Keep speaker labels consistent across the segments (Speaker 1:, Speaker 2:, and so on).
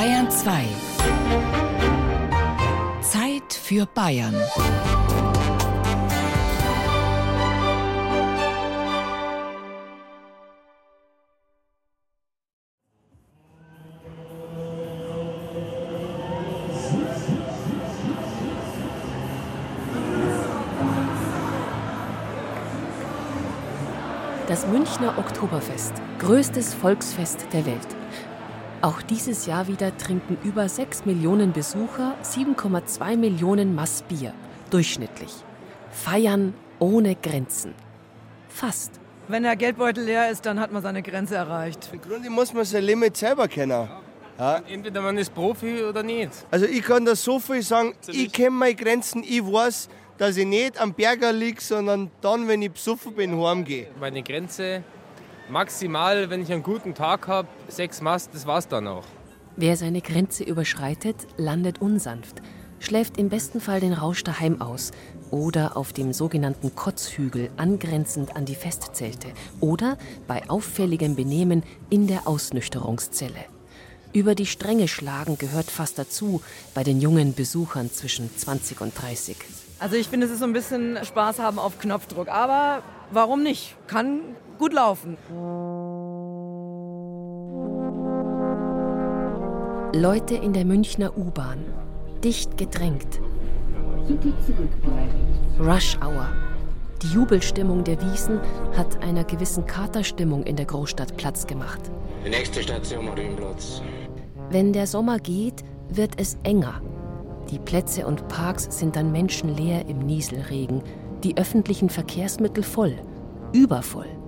Speaker 1: Bayern 2. Zeit für Bayern.
Speaker 2: Das Münchner Oktoberfest, größtes Volksfest der Welt. Auch dieses Jahr wieder trinken über 6 Millionen Besucher 7,2 Millionen Mass Bier, durchschnittlich. Feiern ohne Grenzen. Fast.
Speaker 3: Wenn der Geldbeutel leer ist, dann hat man seine Grenze erreicht.
Speaker 4: Im Grunde muss man sein Limit selber kennen. Ja.
Speaker 5: Entweder man ist Profi oder nicht.
Speaker 4: Also ich kann da so viel sagen, ich kenne meine Grenzen, ich weiß, dass ich nicht am Berger liege, sondern dann, wenn ich besoffen bin, heimgehe.
Speaker 5: Meine Grenze maximal, wenn ich einen guten Tag habe, sechs Mast, das war's dann auch.
Speaker 2: Wer seine Grenze überschreitet, landet unsanft, schläft im besten Fall den Rausch daheim aus oder auf dem sogenannten Kotzhügel angrenzend an die Festzelte oder bei auffälligem Benehmen in der Ausnüchterungszelle. Über die Stränge schlagen gehört fast dazu bei den jungen Besuchern zwischen 20 und 30.
Speaker 3: Also ich finde, es ist so ein bisschen Spaß haben auf Knopfdruck. Aber warum nicht? Kann gut laufen.
Speaker 2: Leute in der Münchner U-Bahn, dicht gedrängt. Rush Hour. Die Jubelstimmung der Wiesen hat einer gewissen Katerstimmung in der Großstadt Platz gemacht.
Speaker 6: Die nächste Station Marienplatz.
Speaker 2: Wenn der Sommer geht, wird es enger. Die Plätze und Parks sind dann menschenleer im Nieselregen, die öffentlichen Verkehrsmittel voll, übervoll.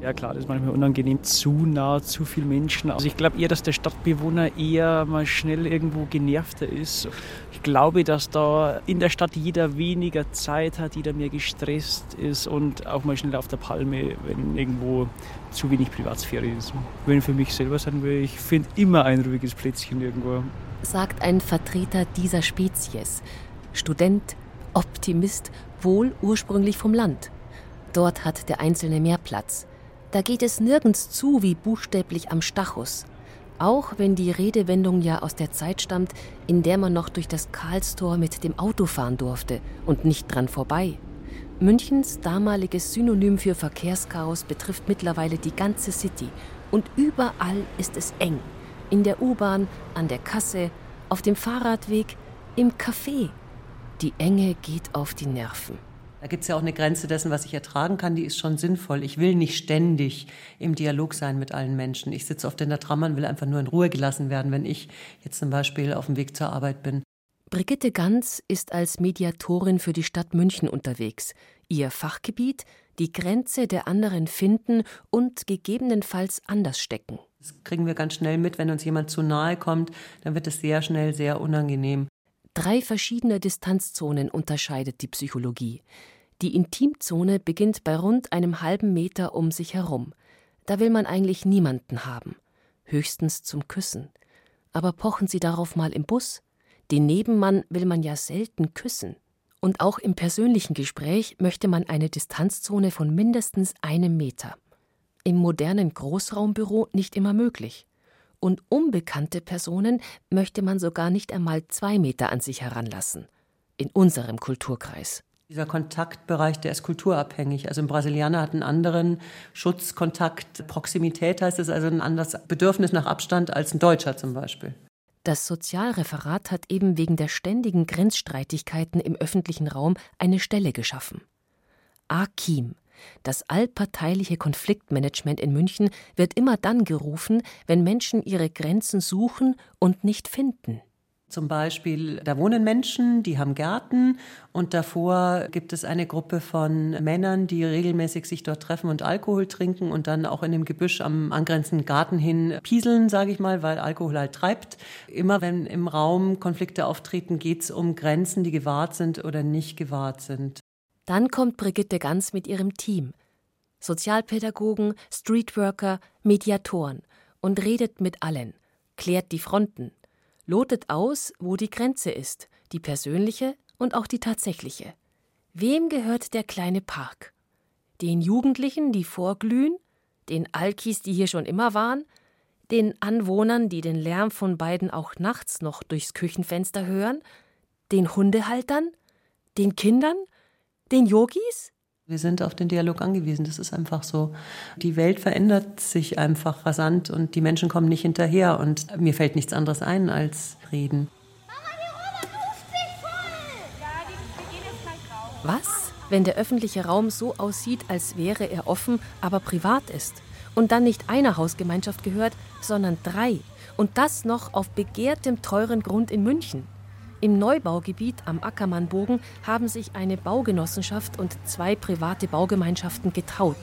Speaker 7: Ja klar, das ist manchmal unangenehm, zu nah, zu viele Menschen. Also ich glaube eher, dass der Stadtbewohner eher mal schnell irgendwo genervter ist. Ich glaube, dass da in der Stadt jeder weniger Zeit hat, jeder mehr gestresst ist und auch mal schnell auf der Palme, wenn irgendwo zu wenig Privatsphäre ist. Wenn ich für mich selber sagen will, ich finde immer ein ruhiges Plätzchen irgendwo.
Speaker 2: Sagt ein Vertreter dieser Spezies. Student, Optimist, wohl ursprünglich vom Land. Dort hat der Einzelne mehr Platz. Da geht es nirgends zu wie buchstäblich am Stachus. Auch wenn die Redewendung ja aus der Zeit stammt, in der man noch durch das Karlstor mit dem Auto fahren durfte und nicht dran vorbei. Münchens damaliges Synonym für Verkehrschaos betrifft mittlerweile die ganze City. Und überall ist es eng. In der U-Bahn, an der Kasse, auf dem Fahrradweg, im Café. Die Enge geht auf die Nerven.
Speaker 8: Da gibt es ja auch eine Grenze dessen, was ich ertragen kann, die ist schon sinnvoll. Ich will nicht ständig im Dialog sein mit allen Menschen. Ich sitze oft in der Tram und will einfach nur in Ruhe gelassen werden, wenn ich jetzt zum Beispiel auf dem Weg zur Arbeit bin.
Speaker 2: Brigitte Ganz ist als Mediatorin für die Stadt München unterwegs. Ihr Fachgebiet die Grenze der anderen finden und gegebenenfalls anders stecken.
Speaker 8: Das kriegen wir ganz schnell mit, wenn uns jemand zu nahe kommt, dann wird es sehr schnell sehr unangenehm.
Speaker 2: Drei verschiedene Distanzzonen unterscheidet die Psychologie. Die Intimzone beginnt bei rund einem halben Meter um sich herum. Da will man eigentlich niemanden haben, höchstens zum Küssen. Aber pochen Sie darauf mal im Bus? Den Nebenmann will man ja selten küssen. Und auch im persönlichen Gespräch möchte man eine Distanzzone von mindestens einem Meter. Im modernen Großraumbüro nicht immer möglich und unbekannte Personen möchte man sogar nicht einmal zwei Meter an sich heranlassen. In unserem Kulturkreis.
Speaker 8: Dieser Kontaktbereich, der ist kulturabhängig. Also ein Brasilianer hat einen anderen Schutzkontakt. Proximität heißt es also ein anderes Bedürfnis nach Abstand als ein Deutscher zum Beispiel.
Speaker 2: Das Sozialreferat hat eben wegen der ständigen Grenzstreitigkeiten im öffentlichen Raum eine Stelle geschaffen. AKIM, das allparteiliche Konfliktmanagement in München wird immer dann gerufen, wenn Menschen ihre Grenzen suchen und nicht finden.
Speaker 8: Zum Beispiel, da wohnen Menschen, die haben Gärten und davor gibt es eine Gruppe von Männern, die regelmäßig sich dort treffen und Alkohol trinken und dann auch in dem Gebüsch am angrenzenden Garten hin pieseln, sage ich mal, weil Alkohol halt treibt. Immer wenn im Raum Konflikte auftreten, geht es um Grenzen, die gewahrt sind oder nicht gewahrt sind.
Speaker 2: Dann kommt Brigitte Ganz mit ihrem Team. Sozialpädagogen, Streetworker, Mediatoren und redet mit allen, klärt die Fronten, lotet aus, wo die Grenze ist, die persönliche und auch die tatsächliche. Wem gehört der kleine Park? Den Jugendlichen, die vorglühen? Den Alkis, die hier schon immer waren? Den Anwohnern, die den Lärm von beiden auch nachts noch durchs Küchenfenster hören? Den Hundehaltern? Den Kindern? Den Yogis?
Speaker 8: Wir sind auf den Dialog angewiesen, das ist einfach so. Die Welt verändert sich einfach rasant und die Menschen kommen nicht hinterher und mir fällt nichts anderes ein als reden.
Speaker 2: Was, wenn der öffentliche Raum so aussieht, als wäre er offen, aber privat ist? Und dann nicht einer Hausgemeinschaft gehört, sondern drei. Und das noch auf begehrtem teuren Grund in München. Im Neubaugebiet am Ackermannbogen haben sich eine Baugenossenschaft und zwei private Baugemeinschaften getraut.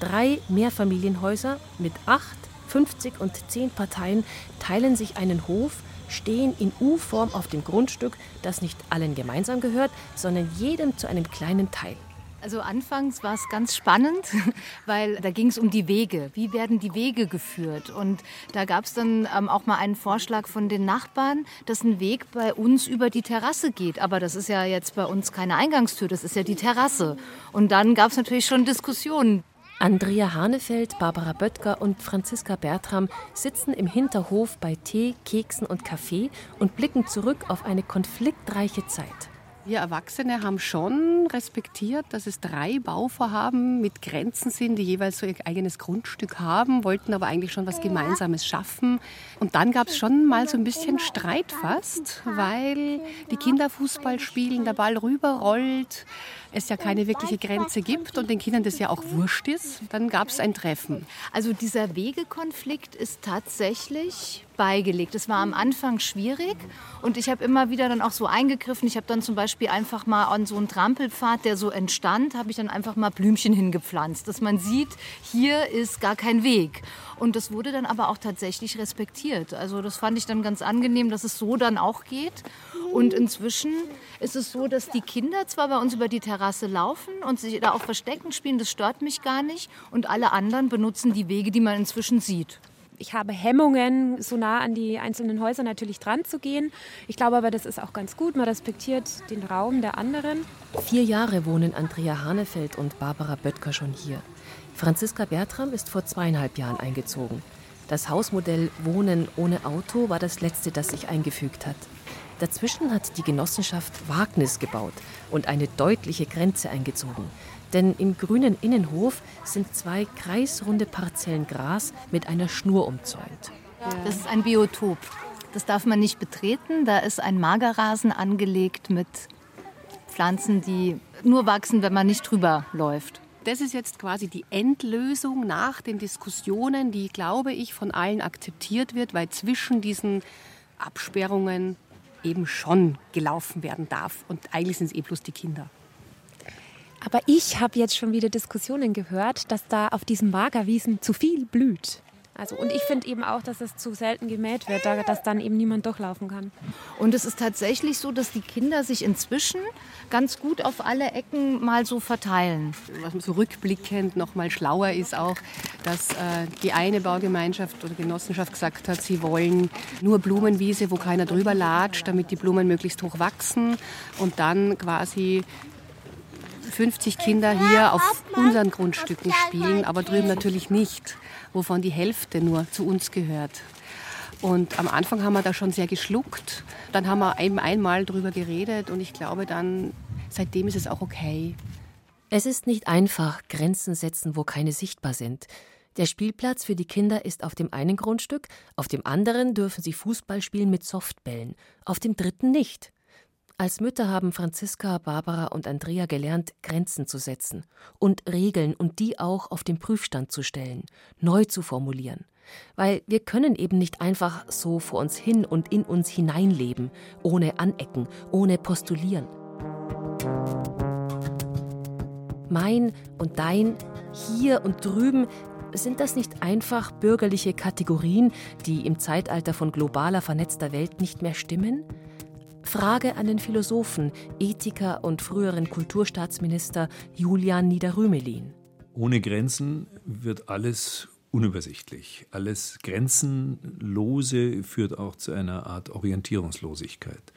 Speaker 2: Drei Mehrfamilienhäuser mit acht, 50 und zehn Parteien teilen sich einen Hof, stehen in U-Form auf dem Grundstück, das nicht allen gemeinsam gehört, sondern jedem zu einem kleinen Teil.
Speaker 9: Also anfangs war es ganz spannend, weil da ging es um die Wege. Wie werden die Wege geführt? Und da gab es dann ähm, auch mal einen Vorschlag von den Nachbarn, dass ein Weg bei uns über die Terrasse geht. Aber das ist ja jetzt bei uns keine Eingangstür, das ist ja die Terrasse. Und dann gab es natürlich schon Diskussionen.
Speaker 2: Andrea Hanefeld, Barbara Böttger und Franziska Bertram sitzen im Hinterhof bei Tee, Keksen und Kaffee und blicken zurück auf eine konfliktreiche Zeit.
Speaker 10: Wir Erwachsene haben schon respektiert, dass es drei Bauvorhaben mit Grenzen sind, die jeweils so ihr eigenes Grundstück haben, wollten aber eigentlich schon was Gemeinsames schaffen. Und dann gab es schon mal so ein bisschen Streit fast, weil die Kinder Fußball spielen, der Ball rüberrollt, es ja keine wirkliche Grenze gibt und den Kindern das ja auch wurscht ist. Dann gab es ein Treffen.
Speaker 9: Also dieser Wegekonflikt ist tatsächlich beigelegt. Es war am Anfang schwierig und ich habe immer wieder dann auch so eingegriffen. Ich habe dann zum Beispiel einfach mal an so einen Trampelpfad, der so entstand, habe ich dann einfach mal Blümchen hingepflanzt, dass man sieht, hier ist gar kein Weg. Und das wurde dann aber auch tatsächlich respektiert. Also das fand ich dann ganz angenehm, dass es so dann auch geht. Und inzwischen ist es so, dass die Kinder zwar bei uns über die Terrasse laufen und sich da auch verstecken spielen, das stört mich gar nicht. Und alle anderen benutzen die Wege, die man inzwischen sieht
Speaker 11: ich habe Hemmungen, so nah an die einzelnen Häuser natürlich dran zu gehen. Ich glaube aber, das ist auch ganz gut. Man respektiert den Raum der anderen.
Speaker 2: Vier Jahre wohnen Andrea Hanefeld und Barbara Böttger schon hier. Franziska Bertram ist vor zweieinhalb Jahren eingezogen. Das Hausmodell Wohnen ohne Auto war das letzte, das sich eingefügt hat. Dazwischen hat die Genossenschaft Wagnis gebaut und eine deutliche Grenze eingezogen. Denn im grünen Innenhof sind zwei kreisrunde Parzellen Gras mit einer Schnur umzäunt.
Speaker 9: Das ist ein Biotop. Das darf man nicht betreten. Da ist ein Magerrasen angelegt mit Pflanzen, die nur wachsen, wenn man nicht drüber läuft.
Speaker 10: Das ist jetzt quasi die Endlösung nach den Diskussionen, die, glaube ich, von allen akzeptiert wird, weil zwischen diesen Absperrungen eben schon gelaufen werden darf. Und eigentlich sind es eh bloß die Kinder.
Speaker 11: Aber ich habe jetzt schon wieder Diskussionen gehört, dass da auf diesen Magerwiesen zu viel blüht. Also, und ich finde eben auch, dass es zu selten gemäht wird, dass dann eben niemand durchlaufen kann.
Speaker 9: Und es ist tatsächlich so, dass die Kinder sich inzwischen ganz gut auf alle Ecken mal so verteilen.
Speaker 10: Was so rückblickend noch mal schlauer ist auch, dass äh, die eine Baugemeinschaft oder Genossenschaft gesagt hat, sie wollen nur Blumenwiese, wo keiner drüber latscht, damit die Blumen möglichst hoch wachsen und dann quasi 50 Kinder hier auf unseren Grundstücken spielen, aber drüben natürlich nicht, wovon die Hälfte nur zu uns gehört. Und am Anfang haben wir da schon sehr geschluckt. Dann haben wir eben einmal drüber geredet und ich glaube dann, seitdem ist es auch okay.
Speaker 2: Es ist nicht einfach, Grenzen setzen, wo keine sichtbar sind. Der Spielplatz für die Kinder ist auf dem einen Grundstück, auf dem anderen dürfen sie Fußball spielen mit Softbällen, auf dem dritten nicht. Als Mütter haben Franziska, Barbara und Andrea gelernt, Grenzen zu setzen und Regeln und die auch auf den Prüfstand zu stellen, neu zu formulieren. Weil wir können eben nicht einfach so vor uns hin und in uns hineinleben, ohne Anecken, ohne Postulieren. Mein und dein, hier und drüben, sind das nicht einfach bürgerliche Kategorien, die im Zeitalter von globaler vernetzter Welt nicht mehr stimmen? Frage an den Philosophen, Ethiker und früheren Kulturstaatsminister Julian Niederrümelin.
Speaker 12: Ohne Grenzen wird alles unübersichtlich. Alles Grenzenlose führt auch zu einer Art Orientierungslosigkeit.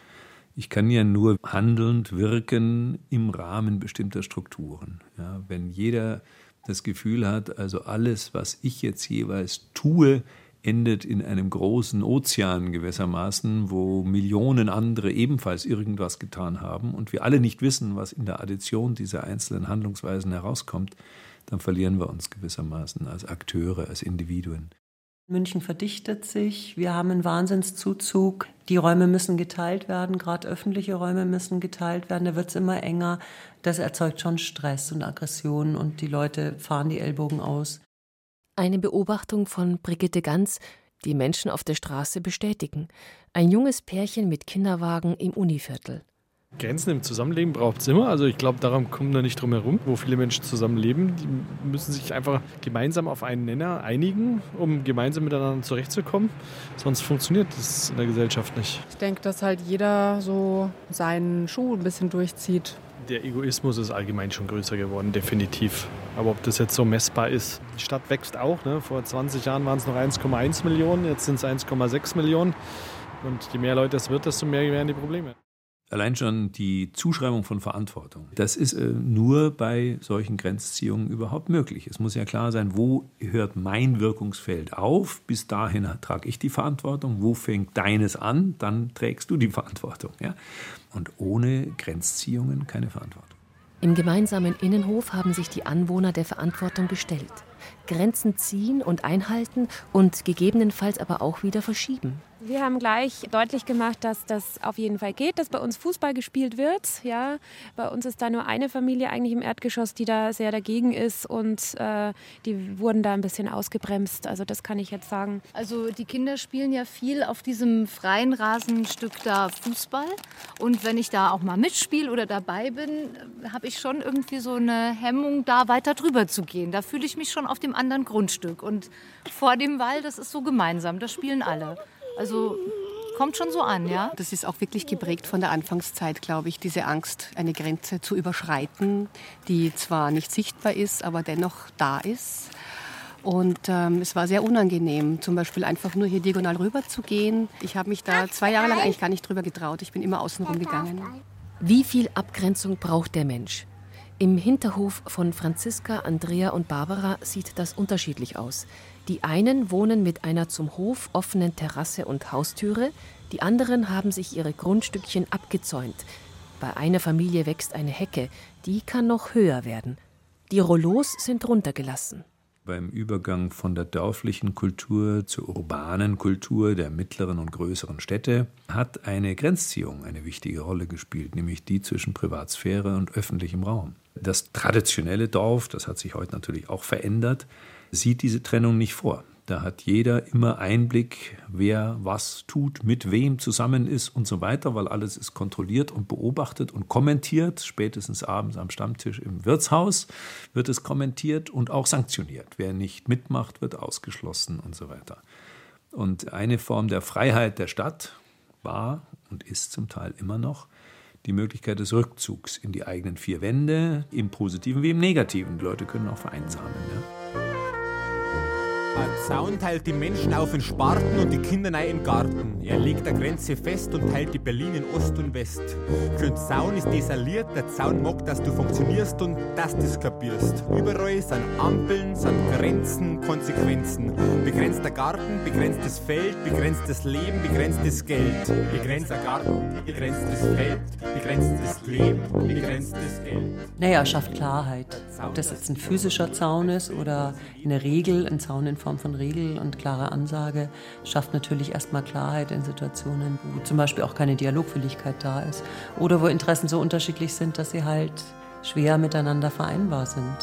Speaker 12: Ich kann ja nur handelnd wirken im Rahmen bestimmter Strukturen. Ja, wenn jeder das Gefühl hat, also alles, was ich jetzt jeweils tue, endet in einem großen Ozean gewissermaßen, wo Millionen andere ebenfalls irgendwas getan haben und wir alle nicht wissen, was in der Addition dieser einzelnen Handlungsweisen herauskommt, dann verlieren wir uns gewissermaßen als Akteure, als Individuen.
Speaker 8: München verdichtet sich, wir haben einen Wahnsinnszuzug, die Räume müssen geteilt werden, gerade öffentliche Räume müssen geteilt werden, da wird es immer enger. Das erzeugt schon Stress und Aggression und die Leute fahren die Ellbogen aus.
Speaker 2: Eine Beobachtung von Brigitte Ganz, die Menschen auf der Straße bestätigen. Ein junges Pärchen mit Kinderwagen im Univiertel.
Speaker 13: Grenzen im Zusammenleben braucht es immer. Also ich glaube, daran kommen wir nicht drum herum, wo viele Menschen zusammenleben. Die müssen sich einfach gemeinsam auf einen Nenner einigen, um gemeinsam miteinander zurechtzukommen. Sonst funktioniert das in der Gesellschaft nicht.
Speaker 14: Ich denke, dass halt jeder so seinen Schuh ein bisschen durchzieht.
Speaker 13: Der Egoismus ist allgemein schon größer geworden, definitiv. Aber ob das jetzt so messbar ist. Die Stadt wächst auch. Ne? Vor 20 Jahren waren es noch 1,1 Millionen, jetzt sind es 1,6 Millionen. Und je mehr Leute es wird, desto mehr werden die Probleme.
Speaker 12: Allein schon die Zuschreibung von Verantwortung. Das ist äh, nur bei solchen Grenzziehungen überhaupt möglich. Es muss ja klar sein, wo hört mein Wirkungsfeld auf? Bis dahin trage ich die Verantwortung. Wo fängt deines an? Dann trägst du die Verantwortung. Ja? Und ohne Grenzziehungen keine Verantwortung.
Speaker 2: Im gemeinsamen Innenhof haben sich die Anwohner der Verantwortung gestellt. Grenzen ziehen und einhalten und gegebenenfalls aber auch wieder verschieben.
Speaker 11: Wir haben gleich deutlich gemacht, dass das auf jeden Fall geht, dass bei uns Fußball gespielt wird. Ja, bei uns ist da nur eine Familie eigentlich im Erdgeschoss, die da sehr dagegen ist und äh, die wurden da ein bisschen ausgebremst. Also das kann ich jetzt sagen.
Speaker 9: Also die Kinder spielen ja viel auf diesem freien Rasenstück da Fußball und wenn ich da auch mal mitspiele oder dabei bin, habe ich schon irgendwie so eine Hemmung, da weiter drüber zu gehen. Da fühle ich mich schon auf dem anderen Grundstück und vor dem Wall, das ist so gemeinsam, da spielen alle. Also kommt schon so an, ja?
Speaker 10: Das ist auch wirklich geprägt von der Anfangszeit, glaube ich, diese Angst, eine Grenze zu überschreiten, die zwar nicht sichtbar ist, aber dennoch da ist. Und ähm, es war sehr unangenehm, zum Beispiel einfach nur hier diagonal rüber zu gehen. Ich habe mich da zwei Jahre lang eigentlich gar nicht drüber getraut. Ich bin immer außen rum gegangen.
Speaker 2: Wie viel Abgrenzung braucht der Mensch? Im Hinterhof von Franziska, Andrea und Barbara sieht das unterschiedlich aus. Die einen wohnen mit einer zum Hof offenen Terrasse und Haustüre, die anderen haben sich ihre Grundstückchen abgezäunt. Bei einer Familie wächst eine Hecke, die kann noch höher werden. Die Rollos sind runtergelassen.
Speaker 12: Beim Übergang von der dörflichen Kultur zur urbanen Kultur der mittleren und größeren Städte hat eine Grenzziehung eine wichtige Rolle gespielt, nämlich die zwischen Privatsphäre und öffentlichem Raum. Das traditionelle Dorf, das hat sich heute natürlich auch verändert, sieht diese Trennung nicht vor. Da hat jeder immer Einblick, wer was tut, mit wem zusammen ist und so weiter, weil alles ist kontrolliert und beobachtet und kommentiert. Spätestens abends am Stammtisch im Wirtshaus wird es kommentiert und auch sanktioniert. Wer nicht mitmacht, wird ausgeschlossen und so weiter. Und eine Form der Freiheit der Stadt war und ist zum Teil immer noch die Möglichkeit des Rückzugs in die eigenen vier Wände, im Positiven wie im Negativen. Die Leute können auch vereinsamen. Ja.
Speaker 15: Ein Zaun teilt die Menschen auf in Sparten und die Kinder rein in Garten. Er legt der Grenze fest und teilt die Berlin in Ost und West. Für den Zaun ist desaliert, der Zaun mag, dass du funktionierst und dass du es kapierst. Überall sind Ampeln, sind Grenzen, Konsequenzen. Begrenzter Garten, begrenztes Feld, begrenztes Leben, begrenztes Geld. Begrenzter Garten, begrenztes Feld, begrenztes Leben, begrenztes Geld.
Speaker 8: Naja, schafft Klarheit. Ob das jetzt ein physischer Zaun ist oder eine Regel, ein Zaun in Form von Regel und klarer Ansage schafft natürlich erstmal Klarheit in Situationen, wo zum Beispiel auch keine Dialogwilligkeit da ist oder wo Interessen so unterschiedlich sind, dass sie halt schwer miteinander vereinbar sind.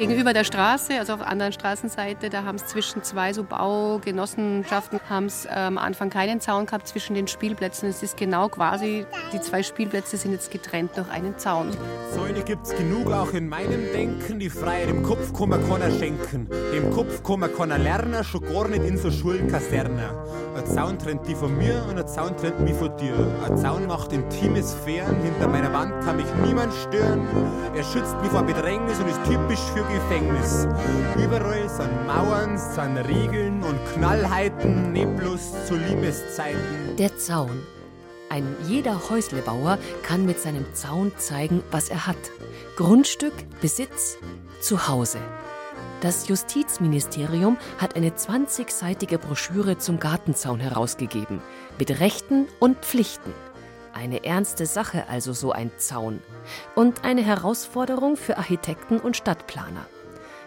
Speaker 10: Gegenüber der Straße, also auf der anderen Straßenseite, da haben es zwischen zwei so Baugenossenschaften haben äh, am Anfang keinen Zaun gehabt zwischen den Spielplätzen. Es ist genau quasi, die zwei Spielplätze sind jetzt getrennt durch einen Zaun.
Speaker 15: Säule gibt's genug auch in meinem Denken, die Freiheit im Kopf kann man keiner schenken. Im Kopf kann man keiner lernen, schon gar nicht in so Schulkaserne. Ein Zaun trennt die von mir und ein Zaun trennt mich von dir. Ein Zaun macht intime Sphären, hinter meiner Wand kann mich niemand stören. Er schützt mich vor Bedrängnis und ist typisch für Gefängnis. Überall sind Mauern, sind Regeln und Knallheiten, neblos zu Liebeszeiten.
Speaker 2: Der Zaun. Ein jeder Häuslebauer kann mit seinem Zaun zeigen, was er hat. Grundstück, Besitz, Zuhause. Das Justizministerium hat eine 20-seitige Broschüre zum Gartenzaun herausgegeben, mit Rechten und Pflichten. Eine ernste Sache also so ein Zaun. Und eine Herausforderung für Architekten und Stadtplaner.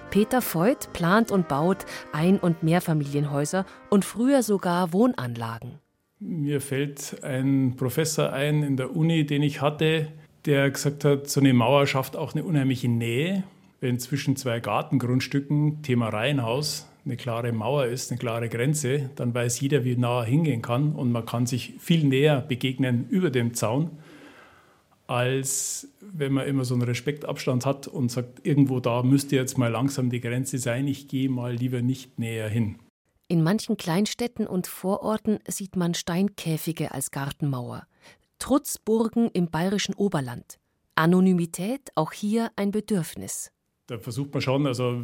Speaker 2: Peter Voigt plant und baut Ein- und Mehrfamilienhäuser und früher sogar Wohnanlagen.
Speaker 16: Mir fällt ein Professor ein in der Uni, den ich hatte, der gesagt hat, so eine Mauer schafft auch eine unheimliche Nähe. Wenn zwischen zwei Gartengrundstücken, Thema Reihenhaus, eine klare Mauer ist, eine klare Grenze, dann weiß jeder, wie nah er hingehen kann und man kann sich viel näher begegnen über dem Zaun, als wenn man immer so einen Respektabstand hat und sagt, irgendwo da müsste jetzt mal langsam die Grenze sein, ich gehe mal lieber nicht näher hin.
Speaker 2: In manchen Kleinstädten und Vororten sieht man Steinkäfige als Gartenmauer. Trutzburgen im bayerischen Oberland. Anonymität auch hier ein Bedürfnis.
Speaker 16: Da versucht man schon, also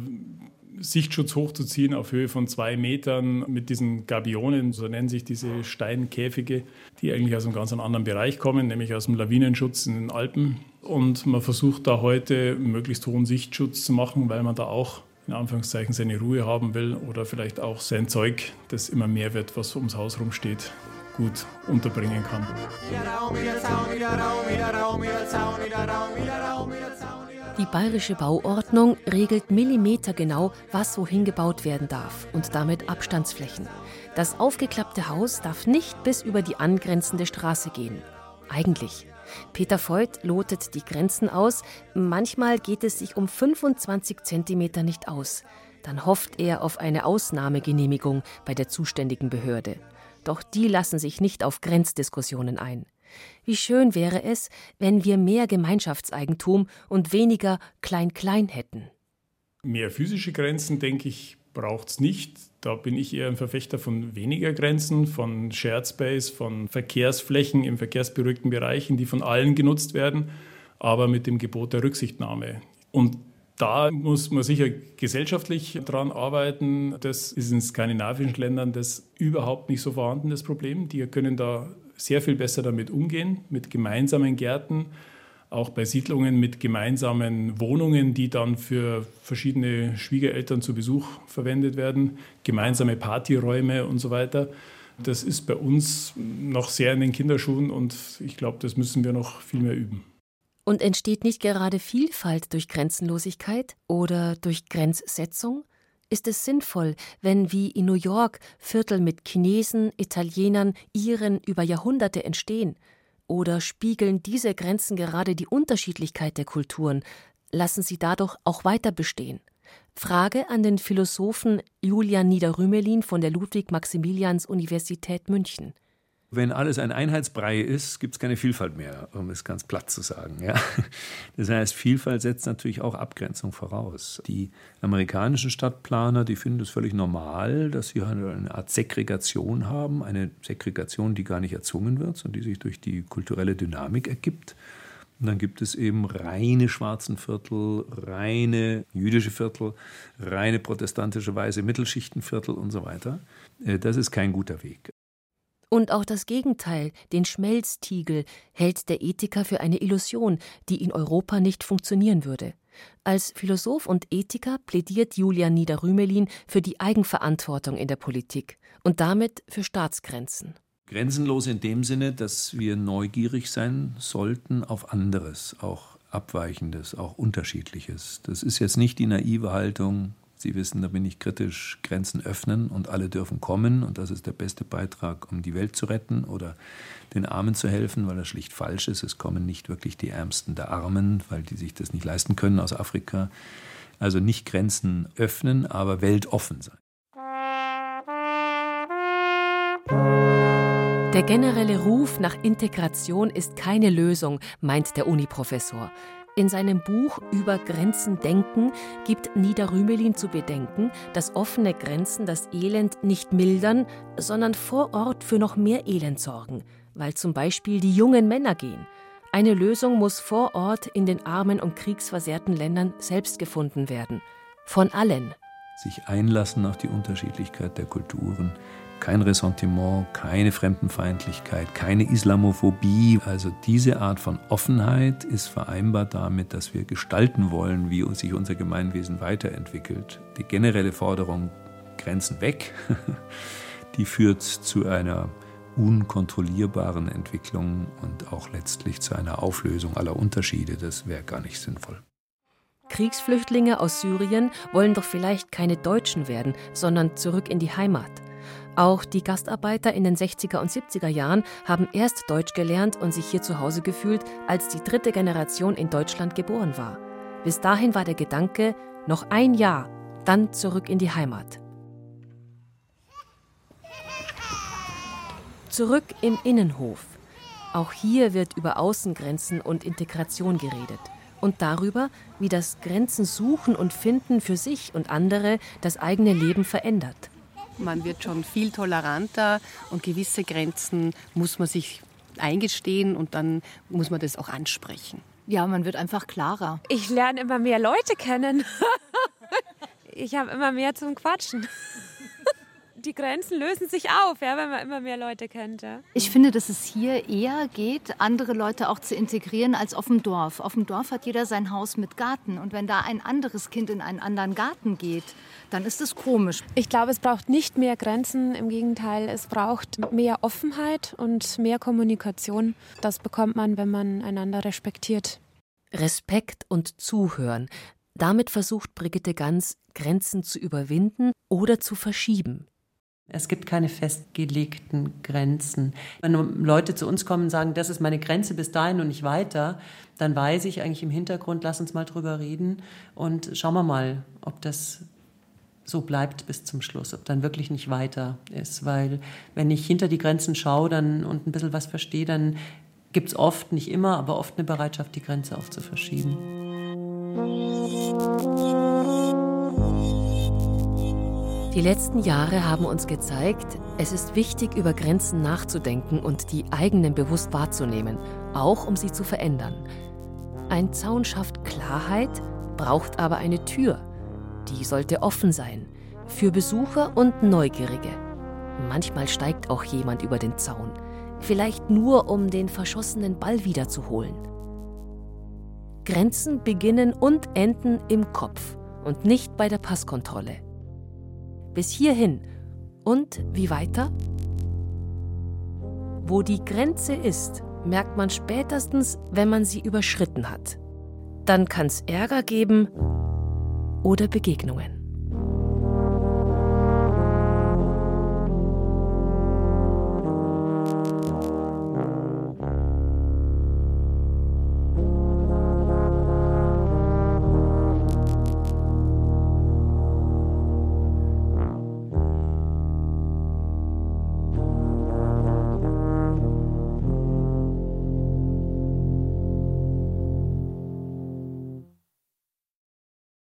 Speaker 16: Sichtschutz hochzuziehen auf Höhe von zwei Metern mit diesen Gabionen, so nennen sich diese Steinkäfige, die eigentlich aus einem ganz anderen Bereich kommen, nämlich aus dem Lawinenschutz in den Alpen. Und man versucht da heute möglichst hohen Sichtschutz zu machen, weil man da auch in Anführungszeichen seine Ruhe haben will oder vielleicht auch sein Zeug, das immer mehr wird, was ums Haus rumsteht, gut unterbringen kann.
Speaker 2: Die bayerische Bauordnung regelt millimetergenau, was wohin gebaut werden darf und damit Abstandsflächen. Das aufgeklappte Haus darf nicht bis über die angrenzende Straße gehen. Eigentlich. Peter Voigt lotet die Grenzen aus. Manchmal geht es sich um 25 Zentimeter nicht aus. Dann hofft er auf eine Ausnahmegenehmigung bei der zuständigen Behörde. Doch die lassen sich nicht auf Grenzdiskussionen ein. Wie schön wäre es, wenn wir mehr Gemeinschaftseigentum und weniger Klein-Klein hätten.
Speaker 16: Mehr physische Grenzen, denke ich, braucht es nicht. Da bin ich eher ein Verfechter von weniger Grenzen, von Shared Space, von Verkehrsflächen im verkehrsberuhigten Bereichen, die von allen genutzt werden, aber mit dem Gebot der Rücksichtnahme. Und da muss man sicher gesellschaftlich dran arbeiten. Das ist in skandinavischen Ländern das überhaupt nicht so vorhanden, das Problem. Die können da sehr viel besser damit umgehen, mit gemeinsamen Gärten, auch bei Siedlungen mit gemeinsamen Wohnungen, die dann für verschiedene Schwiegereltern zu Besuch verwendet werden, gemeinsame Partyräume und so weiter. Das ist bei uns noch sehr in den Kinderschuhen und ich glaube, das müssen wir noch viel mehr üben.
Speaker 2: Und entsteht nicht gerade Vielfalt durch Grenzenlosigkeit oder durch Grenzsetzung? Ist es sinnvoll, wenn wie in New York Viertel mit Chinesen, Italienern, Iren über Jahrhunderte entstehen? Oder spiegeln diese Grenzen gerade die Unterschiedlichkeit der Kulturen, lassen sie dadurch auch weiter bestehen? Frage an den Philosophen Julian Niederrümelin von der Ludwig-Maximilians-Universität München.
Speaker 12: Wenn alles ein Einheitsbrei ist, gibt es keine Vielfalt mehr, um es ganz platt zu sagen. Ja? Das heißt, Vielfalt setzt natürlich auch Abgrenzung voraus. Die amerikanischen Stadtplaner, die finden es völlig normal, dass sie eine Art Segregation haben, eine Segregation, die gar nicht erzwungen wird, sondern die sich durch die kulturelle Dynamik ergibt. Und dann gibt es eben reine schwarzen Viertel, reine jüdische Viertel, reine protestantische weiße Mittelschichtenviertel und so weiter. Äh, das ist kein guter Weg.
Speaker 2: Und auch das Gegenteil, den Schmelztiegel, hält der Ethiker für eine Illusion, die in Europa nicht funktionieren würde. Als Philosoph und Ethiker plädiert Julian Niederrümelin für die Eigenverantwortung in der Politik und damit für Staatsgrenzen.
Speaker 12: Grenzenlos in dem Sinne, dass wir neugierig sein sollten auf anderes, auch Abweichendes, auch Unterschiedliches. Das ist jetzt nicht die naive Haltung, Sie wissen, da bin ich kritisch, Grenzen öffnen und alle dürfen kommen und das ist der beste Beitrag, um die Welt zu retten oder den Armen zu helfen, weil das schlicht falsch ist. Es kommen nicht wirklich die Ärmsten der Armen, weil die sich das nicht leisten können aus Afrika. Also nicht Grenzen öffnen, aber weltoffen sein.
Speaker 2: Der generelle Ruf nach Integration ist keine Lösung, meint der Uniprofessor. In seinem Buch Über Grenzen denken gibt Nida Rümelin zu bedenken, dass offene Grenzen das Elend nicht mildern, sondern vor Ort für noch mehr Elend sorgen, weil zum Beispiel die jungen Männer gehen. Eine Lösung muss vor Ort in den armen und kriegsversehrten Ländern selbst gefunden werden. Von allen.
Speaker 12: Sich einlassen auf die Unterschiedlichkeit der Kulturen, kein Ressentiment, keine Fremdenfeindlichkeit, keine Islamophobie. Also diese Art von Offenheit ist vereinbar damit, dass wir gestalten wollen, wie sich unser Gemeinwesen weiterentwickelt. Die generelle Forderung Grenzen weg, die führt zu einer unkontrollierbaren Entwicklung und auch letztlich zu einer Auflösung aller Unterschiede. Das wäre gar nicht sinnvoll.
Speaker 2: Kriegsflüchtlinge aus Syrien wollen doch vielleicht keine Deutschen werden, sondern zurück in die Heimat. Auch die Gastarbeiter in den 60er und 70er Jahren haben erst Deutsch gelernt und sich hier zu Hause gefühlt, als die dritte Generation in Deutschland geboren war. Bis dahin war der Gedanke, noch ein Jahr, dann zurück in die Heimat. Zurück im Innenhof. Auch hier wird über Außengrenzen und Integration geredet und darüber, wie das Grenzen suchen und finden für sich und andere das eigene Leben verändert.
Speaker 10: Man wird schon viel toleranter und gewisse Grenzen muss man sich eingestehen und dann muss man das auch ansprechen.
Speaker 9: Ja, man wird einfach klarer.
Speaker 11: Ich lerne immer mehr Leute kennen. ich habe immer mehr zum Quatschen die Grenzen lösen sich auf, ja, wenn man immer mehr Leute kennt. Ja.
Speaker 9: Ich finde, dass es hier eher geht, andere Leute auch zu integrieren als auf dem Dorf. Auf dem Dorf hat jeder sein Haus mit Garten. Und wenn da ein anderes Kind in einen anderen Garten geht, dann ist es komisch.
Speaker 11: Ich glaube, es braucht nicht mehr Grenzen. Im Gegenteil, es braucht mehr Offenheit und mehr Kommunikation. Das bekommt man, wenn man einander respektiert.
Speaker 2: Respekt und Zuhören. Damit versucht Brigitte Ganz, Grenzen zu überwinden oder zu verschieben.
Speaker 8: Es gibt keine festgelegten Grenzen. Wenn Leute zu uns kommen und sagen, das ist meine Grenze bis dahin und nicht weiter, dann weiß ich eigentlich im Hintergrund, lass uns mal drüber reden und schauen wir mal, ob das so bleibt bis zum Schluss, ob dann wirklich nicht weiter ist. Weil wenn ich hinter die Grenzen schaue dann, und ein bisschen was verstehe, dann gibt es oft, nicht immer, aber oft eine Bereitschaft, die Grenze auch
Speaker 2: Die letzten Jahre haben uns gezeigt, es ist wichtig, über Grenzen nachzudenken und die eigenen bewusst wahrzunehmen, auch um sie zu verändern. Ein Zaun schafft Klarheit, braucht aber eine Tür. Die sollte offen sein, für Besucher und Neugierige. Manchmal steigt auch jemand über den Zaun, vielleicht nur um den verschossenen Ball wiederzuholen. Grenzen beginnen und enden im Kopf und nicht bei der Passkontrolle. Bis hierhin. Und wie weiter? Wo die Grenze ist, merkt man spätestens, wenn man sie überschritten hat. Dann kann es Ärger geben oder Begegnungen.